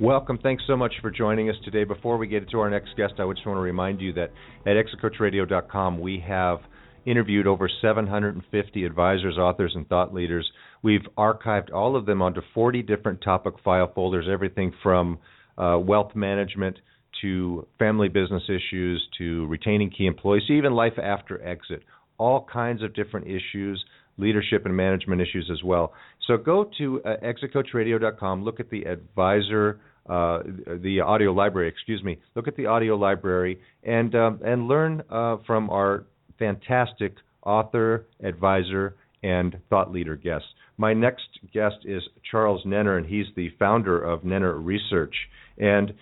Welcome. Thanks so much for joining us today. Before we get to our next guest, I just want to remind you that at exitcoachradio.com we have interviewed over 750 advisors, authors, and thought leaders. We've archived all of them onto 40 different topic file folders, everything from uh, wealth management to family business issues to retaining key employees, even life after exit. All kinds of different issues leadership and management issues as well. So go to uh, exitcoachradio.com, look at the advisor, uh, the audio library, excuse me, look at the audio library, and um, and learn uh, from our fantastic author, advisor, and thought leader guests. My next guest is Charles Nenner, and he's the founder of Nenner Research. And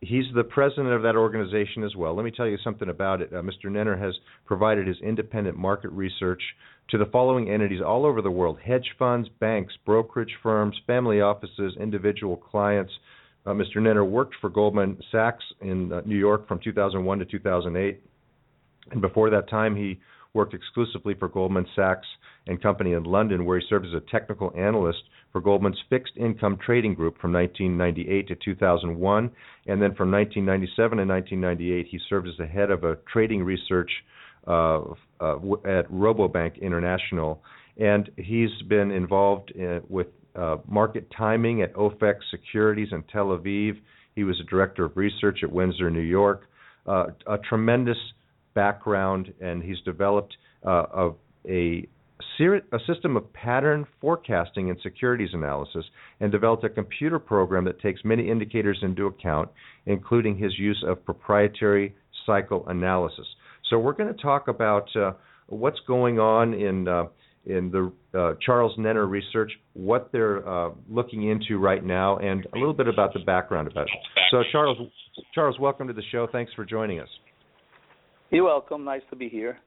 he's the president of that organization as well. Let me tell you something about it. Uh, Mr. Nenner has provided his independent market research to the following entities all over the world hedge funds, banks, brokerage firms, family offices, individual clients. Uh, Mr. Nenner worked for Goldman Sachs in uh, New York from 2001 to 2008. And before that time, he worked exclusively for Goldman Sachs and Company in London, where he served as a technical analyst for Goldman's fixed income trading group from 1998 to 2001. And then from 1997 to 1998, he served as the head of a trading research uh, uh, at Rabobank International. And he's been involved in, with uh, market timing at OFAC Securities in Tel Aviv. He was a director of research at Windsor, New York. Uh, a tremendous background, and he's developed uh, a, a, a system of pattern forecasting and securities analysis, and developed a computer program that takes many indicators into account, including his use of proprietary cycle analysis. So we're going to talk about uh, what's going on in uh, in the uh, Charles Nenner research, what they're uh, looking into right now, and a little bit about the background about it. So Charles, Charles, welcome to the show. Thanks for joining us. You're welcome. Nice to be here.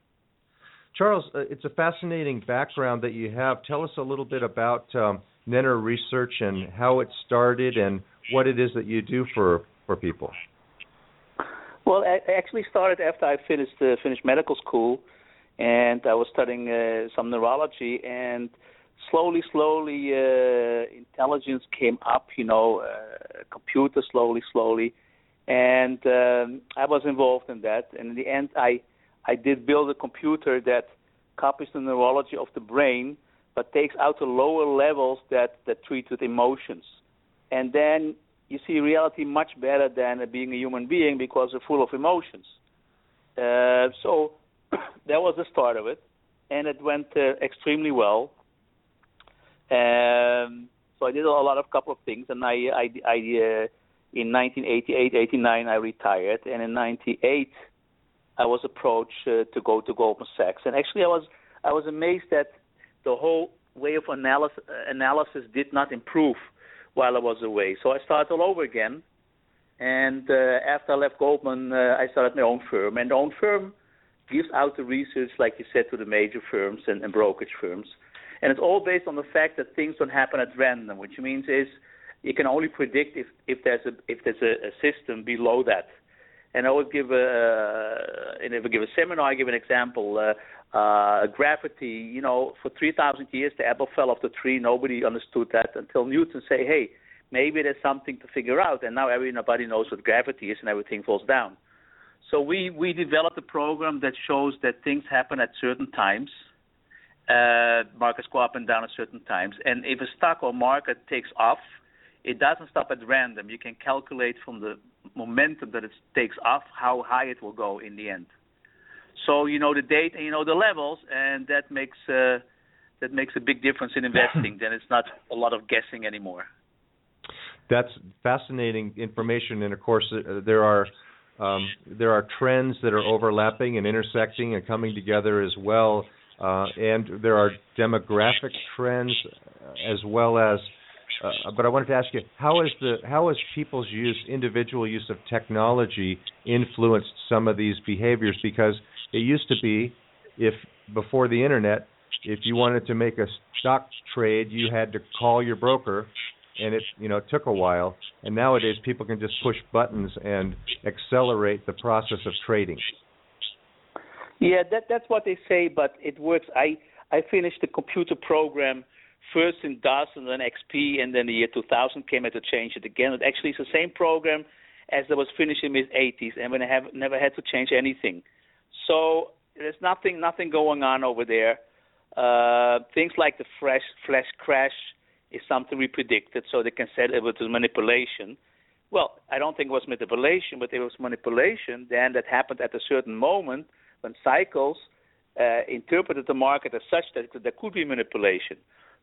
Charles, uh, it's a fascinating background that you have. Tell us a little bit about um, Nenner Research and how it started and what it is that you do for, for people. Well, I actually started after I finished uh, finished medical school, and I was studying uh, some neurology, and slowly, slowly, uh, intelligence came up. You know, uh, computer slowly, slowly, and um, I was involved in that. And in the end, I I did build a computer that copies the neurology of the brain, but takes out the lower levels that that treat with emotions, and then you see reality much better than being a human being because we're full of emotions. Uh, so that was the start of it, and it went uh, extremely well. Um, so I did a lot of couple of things, and I, I, I uh, in 1988, 89, I retired, and in 98, I was approached uh, to go to Goldman Sachs. And actually, I was I was amazed that the whole way of analysis analysis did not improve while I was away. So I started all over again. And uh, after I left Goldman, uh, I started my own firm. And the own firm gives out the research, like you said, to the major firms and, and brokerage firms. And it's all based on the fact that things don't happen at random, which means is you can only predict if, if there's a if there's a, a system below that. And I would give a and if I give a seminar, I give an example. Uh, uh, gravity, you know, for 3,000 years the apple fell off the tree. Nobody understood that until Newton say, "Hey, maybe there's something to figure out." And now everybody knows what gravity is, and everything falls down. So we we developed a program that shows that things happen at certain times. Uh, markets go up and down at certain times, and if a stock or market takes off, it doesn't stop at random. You can calculate from the momentum that it takes off how high it will go in the end. So you know the date and you know the levels, and that makes uh, that makes a big difference in investing. then it's not a lot of guessing anymore. That's fascinating information, and of course uh, there are um, there are trends that are overlapping and intersecting and coming together as well, uh, and there are demographic trends as well as uh, but I wanted to ask you how is the how has people's use, individual use of technology, influenced some of these behaviors? Because it used to be, if before the internet, if you wanted to make a stock trade, you had to call your broker, and it you know took a while. And nowadays, people can just push buttons and accelerate the process of trading. Yeah, that that's what they say, but it works. I I finished the computer program first in DOS and then XP, and then the year 2000 came I to change it again. It actually is the same program as I was finishing mid 80s, and I have never had to change anything. So there's nothing nothing going on over there. Uh, things like the flash flash crash is something we predicted, so they can say it was manipulation. Well, I don't think it was manipulation, but it was manipulation. Then that happened at a certain moment when cycles uh, interpreted the market as such that there could be manipulation.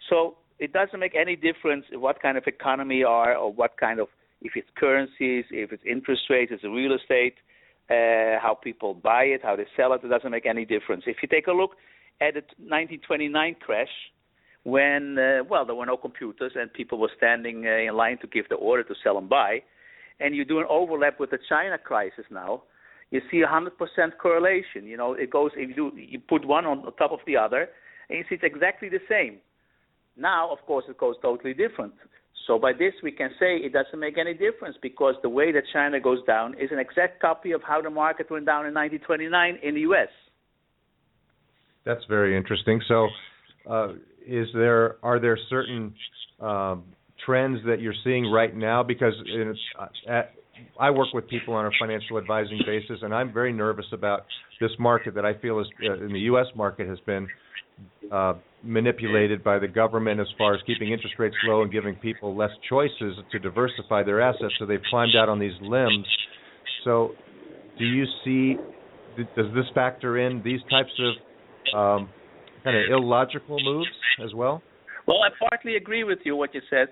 So it doesn't make any difference what kind of economy are or what kind of if it's currencies, if it's interest rates, it's real estate, uh, how people buy it, how they sell it. It doesn't make any difference. If you take a look at the 1929 crash, when uh, well there were no computers and people were standing uh, in line to give the order to sell and buy, and you do an overlap with the China crisis now, you see a hundred percent correlation. You know, it goes if you do you put one on top of the other, and you see it's exactly the same. Now, of course, it goes totally different. So by this, we can say it doesn't make any difference because the way that China goes down is an exact copy of how the market went down in 1929 in the U.S. That's very interesting. So, uh, is there are there certain um, trends that you're seeing right now? Because uh, at, I work with people on a financial advising basis, and I'm very nervous about this market that I feel is uh, in the U.S. market has been uh, manipulated by the government as far as keeping interest rates low and giving people less choices to diversify their assets. So they've climbed out on these limbs. So, do you see? Does this factor in these types of um, kind of illogical moves as well? Well, I partly agree with you what you said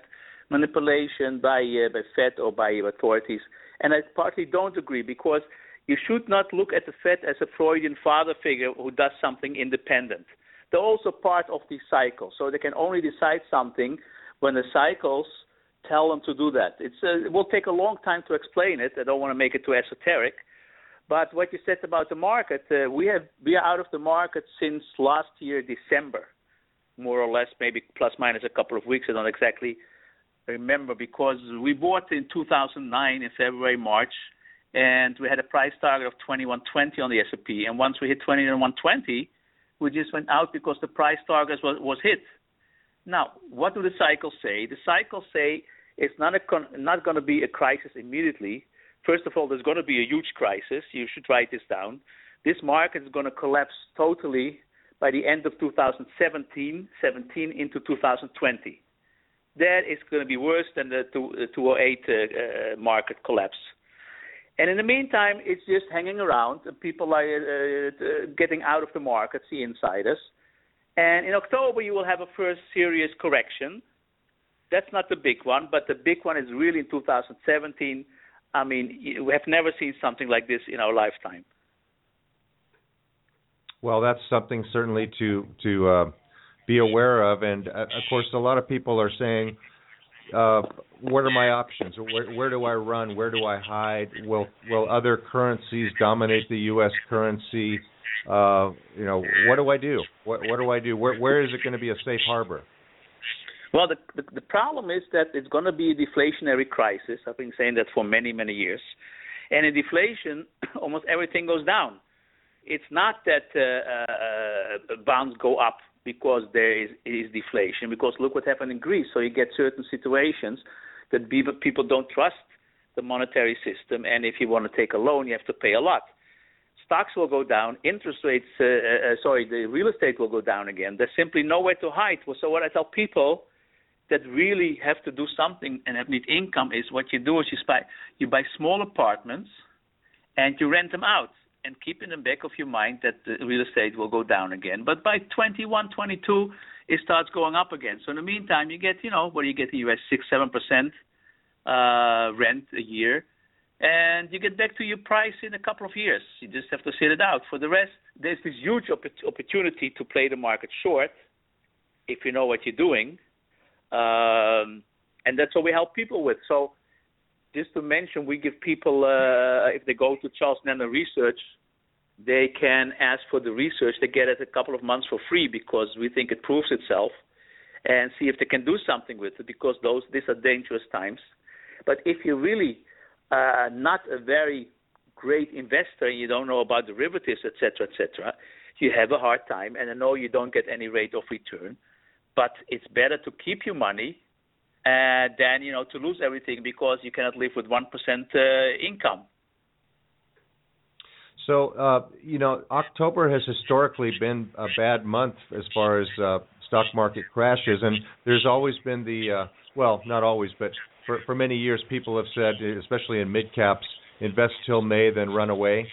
manipulation by uh, by Fed or by authorities, and I partly don't agree because you should not look at the Fed as a Freudian father figure who does something independent. They're also part of the cycle, so they can only decide something when the cycles tell them to do that. Uh, it will take a long time to explain it. I don't want to make it too esoteric. But what you said about the market, uh, we have we are out of the market since last year December, more or less, maybe plus minus a couple of weeks. I don't exactly remember because we bought in 2009 in February, March, and we had a price target of 2120 on the S&P. And once we hit 2120, we just went out because the price target was, was hit. Now, what do the cycles say? The cycles say it's not a con- not going to be a crisis immediately. First of all, there's going to be a huge crisis. You should write this down. This market is going to collapse totally by the end of 2017, 17 into 2020 that is going to be worse than the 2008 uh, uh, market collapse. And in the meantime, it's just hanging around. People are uh, uh, getting out of the market, the insiders. And in October, you will have a first serious correction. That's not the big one, but the big one is really in 2017. I mean, we have never seen something like this in our lifetime. Well, that's something certainly to to uh, be aware of. And uh, of course, a lot of people are saying, uh, "What are my options? Where, where do I run? Where do I hide? Will will other currencies dominate the U.S. currency? Uh, you know, what do I do? What what do I do? Where where is it going to be a safe harbor?" Well, the, the, the problem is that it's going to be a deflationary crisis. I've been saying that for many many years, and in deflation, almost everything goes down. It's not that uh, uh, bonds go up because there is, is deflation. Because look what happened in Greece. So you get certain situations that people don't trust the monetary system, and if you want to take a loan, you have to pay a lot. Stocks will go down, interest rates, uh, uh, uh sorry, the real estate will go down again. There's simply nowhere to hide. So what I tell people that really have to do something and have need income is what you do is you buy you buy small apartments and you rent them out and keep in the back of your mind that the real estate will go down again. But by 21, 22, it starts going up again. So in the meantime, you get, you know, what do you get in the U.S. six, seven percent uh, rent a year, and you get back to your price in a couple of years. You just have to sit it out. For the rest, there's this huge opportunity to play the market short if you know what you're doing. Um, and that's what we help people with. So, just to mention, we give people uh, if they go to Charles Nenner Research, they can ask for the research. They get it a couple of months for free because we think it proves itself, and see if they can do something with it because those these are dangerous times. But if you're really uh, not a very great investor and you don't know about derivatives, etc., etc., you have a hard time. And I know you don't get any rate of return, but it's better to keep your money uh, than you know to lose everything because you cannot live with one percent uh, income. So, uh, you know, October has historically been a bad month as far as uh, stock market crashes, and there's always been the uh, well, not always, but for for many years, people have said, especially in mid caps, invest till May, then run away.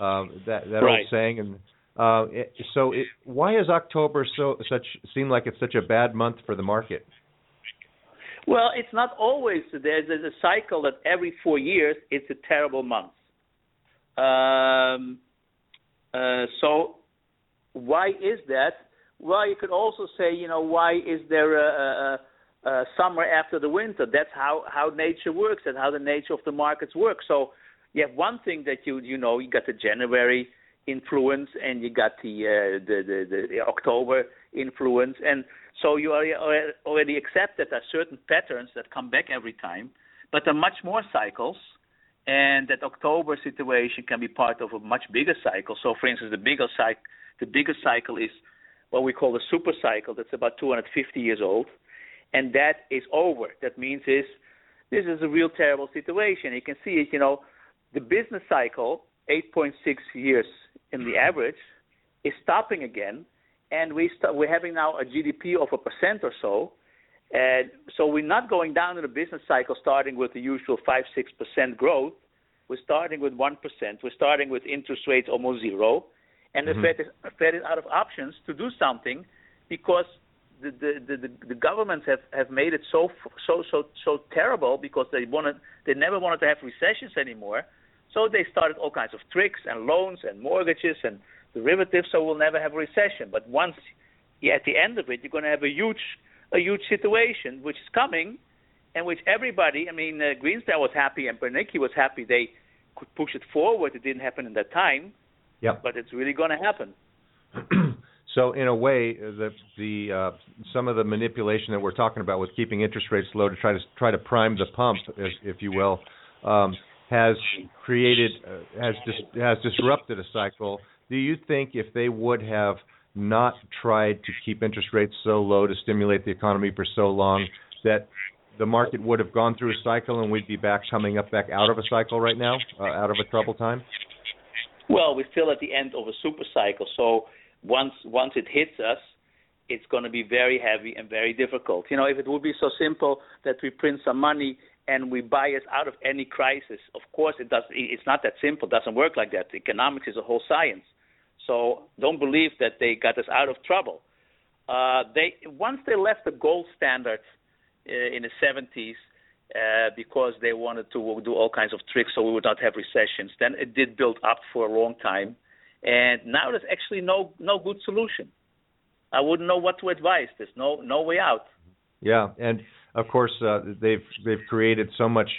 Uh, that that right. old saying, and uh, it, so it, why is October so such seem like it's such a bad month for the market? Well, it's not always. There's, there's a cycle that every four years it's a terrible month. Um, uh, so why is that? Well, you could also say, you know, why is there a, a, uh, summer after the winter. That's how how nature works and how the nature of the markets work. So you have one thing that you you know you got the January influence and you got the uh, the, the the October influence, and so you are uh, already accept that there are certain patterns that come back every time, but there are much more cycles. And that October situation can be part of a much bigger cycle. So, for instance, the bigger cycle, the bigger cycle is what we call the super cycle. That's about 250 years old and that is over. That means is this is a real terrible situation. You can see it. You know, the business cycle, 8.6 years in the mm-hmm. average, is stopping again, and we st- we're having now a GDP of a percent or so. And so we're not going down in the business cycle starting with the usual 5 6% growth. We're starting with 1%. We're starting with interest rates almost zero. And mm-hmm. the Fed is, Fed is out of options to do something because the, the, the, the governments have, have made it so so so so terrible because they wanted they never wanted to have recessions anymore. So they started all kinds of tricks and loans and mortgages and derivatives, so we'll never have a recession. But once yeah, at the end of it, you're going to have a huge a huge situation which is coming, and which everybody, I mean, uh, Greenspan was happy and Bernanke was happy they could push it forward. It didn't happen in that time. Yep. But it's really going to happen. So in a way, the the uh, some of the manipulation that we're talking about with keeping interest rates low to try to try to prime the pump, if, if you will, um, has created uh, has dis- has disrupted a cycle. Do you think if they would have not tried to keep interest rates so low to stimulate the economy for so long, that the market would have gone through a cycle and we'd be back coming up back out of a cycle right now, uh, out of a trouble time? Well, we're still at the end of a super cycle, so once once it hits us, it's going to be very heavy and very difficult. You know, if it would be so simple that we print some money and we buy us out of any crisis, of course it does. It's not that simple. It doesn't work like that. Economics is a whole science. So don't believe that they got us out of trouble. Uh, they once they left the gold standard uh, in the 70s uh, because they wanted to do all kinds of tricks so we would not have recessions. Then it did build up for a long time and now there's actually no no good solution. I wouldn't know what to advise. There's no no way out. Yeah, and of course uh, they've they've created so much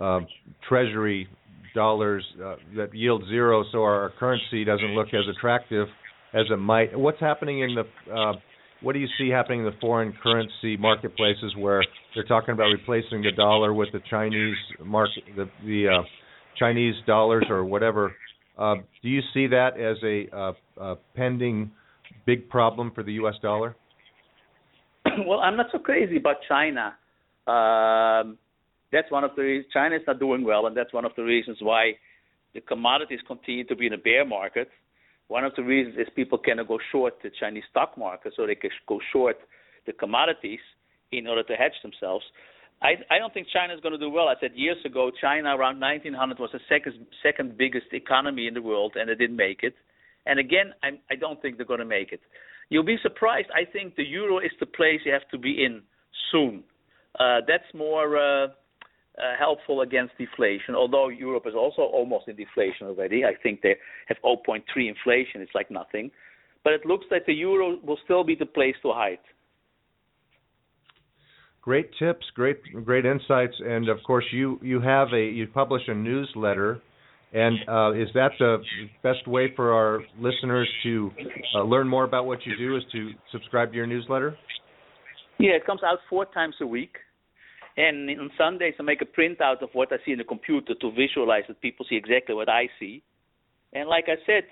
uh, treasury dollars uh, that yield zero, so our currency doesn't look as attractive as it might. What's happening in the uh, what do you see happening in the foreign currency marketplaces where they're talking about replacing the dollar with the Chinese market, the the uh, Chinese dollars or whatever uh, do you see that as a, uh, a pending big problem for the U.S. dollar? well, I'm not so crazy about China. Um, that's one of the reasons China is not doing well, and that's one of the reasons why the commodities continue to be in a bear market. One of the reasons is people cannot go short the Chinese stock market, so they can go short the commodities in order to hedge themselves. I, I don't think China is going to do well. I said years ago, China around 1900 was the second second biggest economy in the world, and they didn't make it. And again, I'm, I don't think they're going to make it. You'll be surprised. I think the euro is the place you have to be in soon. Uh, that's more uh, helpful against deflation. Although Europe is also almost in deflation already. I think they have 0.3 inflation. It's like nothing. But it looks like the euro will still be the place to hide. great tips, great great insights, and of course you you have a you publish a newsletter, and uh, is that the best way for our listeners to uh, learn more about what you do? Is to subscribe to your newsletter? Yeah, it comes out four times a week. And on Sundays, I make a printout of what I see in the computer to visualize that people see exactly what I see. And like I said,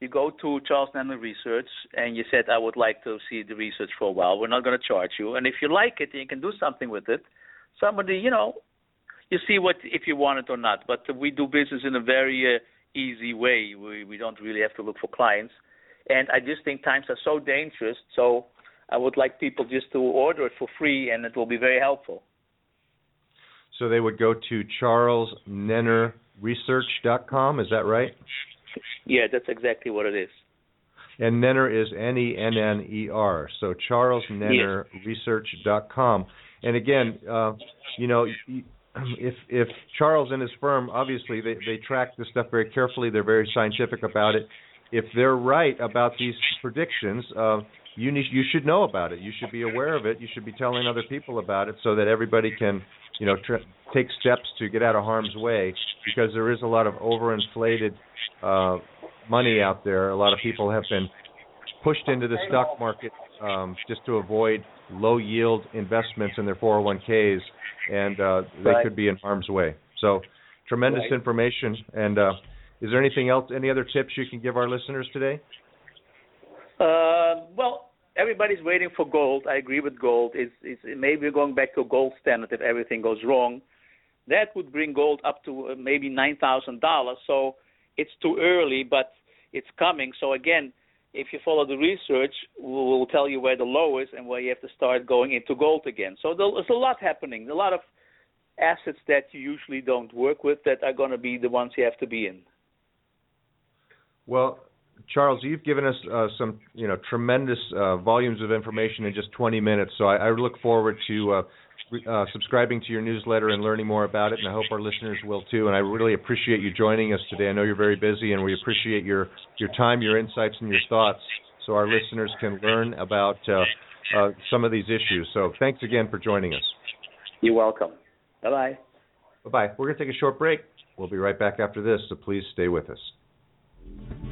you go to Charles Nenner Research and you said, I would like to see the research for a while. We're not going to charge you. And if you like it you can do something with it, somebody, you know, you see what if you want it or not. But we do business in a very uh, easy way. We we don't really have to look for clients. And I just think times are so dangerous. So I would like people just to order it for free, and it will be very helpful. So they would go to charlesnennerresearch.com. Is that right? Yeah, that's exactly what it is. And Nenner is N E N N E R. So charlesnennerresearch.com. And again, uh, you know, if if Charles and his firm obviously they they track this stuff very carefully, they're very scientific about it. If they're right about these predictions, uh, you need, you should know about it. You should be aware of it. You should be telling other people about it so that everybody can, you know, tr- take steps to get out of harm's way because there is a lot of overinflated uh, money out there. A lot of people have been pushed into the stock market um, just to avoid low yield investments in their 401ks, and uh, they right. could be in harm's way. So, tremendous right. information. And uh, is there anything else? Any other tips you can give our listeners today? Uh, well, everybody's waiting for gold. I agree with gold. It's, it's maybe going back to a gold standard if everything goes wrong. That would bring gold up to uh, maybe nine thousand dollars. So it's too early, but it's coming. So again, if you follow the research, we'll tell you where the low is and where you have to start going into gold again. So there's a lot happening. A lot of assets that you usually don't work with that are going to be the ones you have to be in. Well, Charles, you've given us uh, some, you know, tremendous uh, volumes of information in just 20 minutes. So I, I look forward to uh, uh, subscribing to your newsletter and learning more about it, and I hope our listeners will too. And I really appreciate you joining us today. I know you're very busy, and we appreciate your your time, your insights, and your thoughts, so our listeners can learn about uh, uh, some of these issues. So thanks again for joining us. You're welcome. Bye bye. Bye bye. We're going to take a short break. We'll be right back after this, so please stay with us.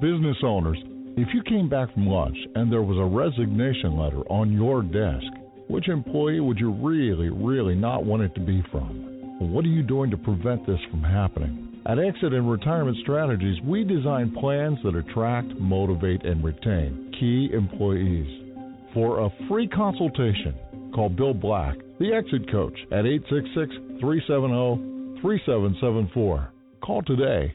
Business owners, if you came back from lunch and there was a resignation letter on your desk, which employee would you really, really not want it to be from? What are you doing to prevent this from happening? At Exit and Retirement Strategies, we design plans that attract, motivate, and retain key employees. For a free consultation, call Bill Black, the Exit Coach, at 866 370 3774. Call today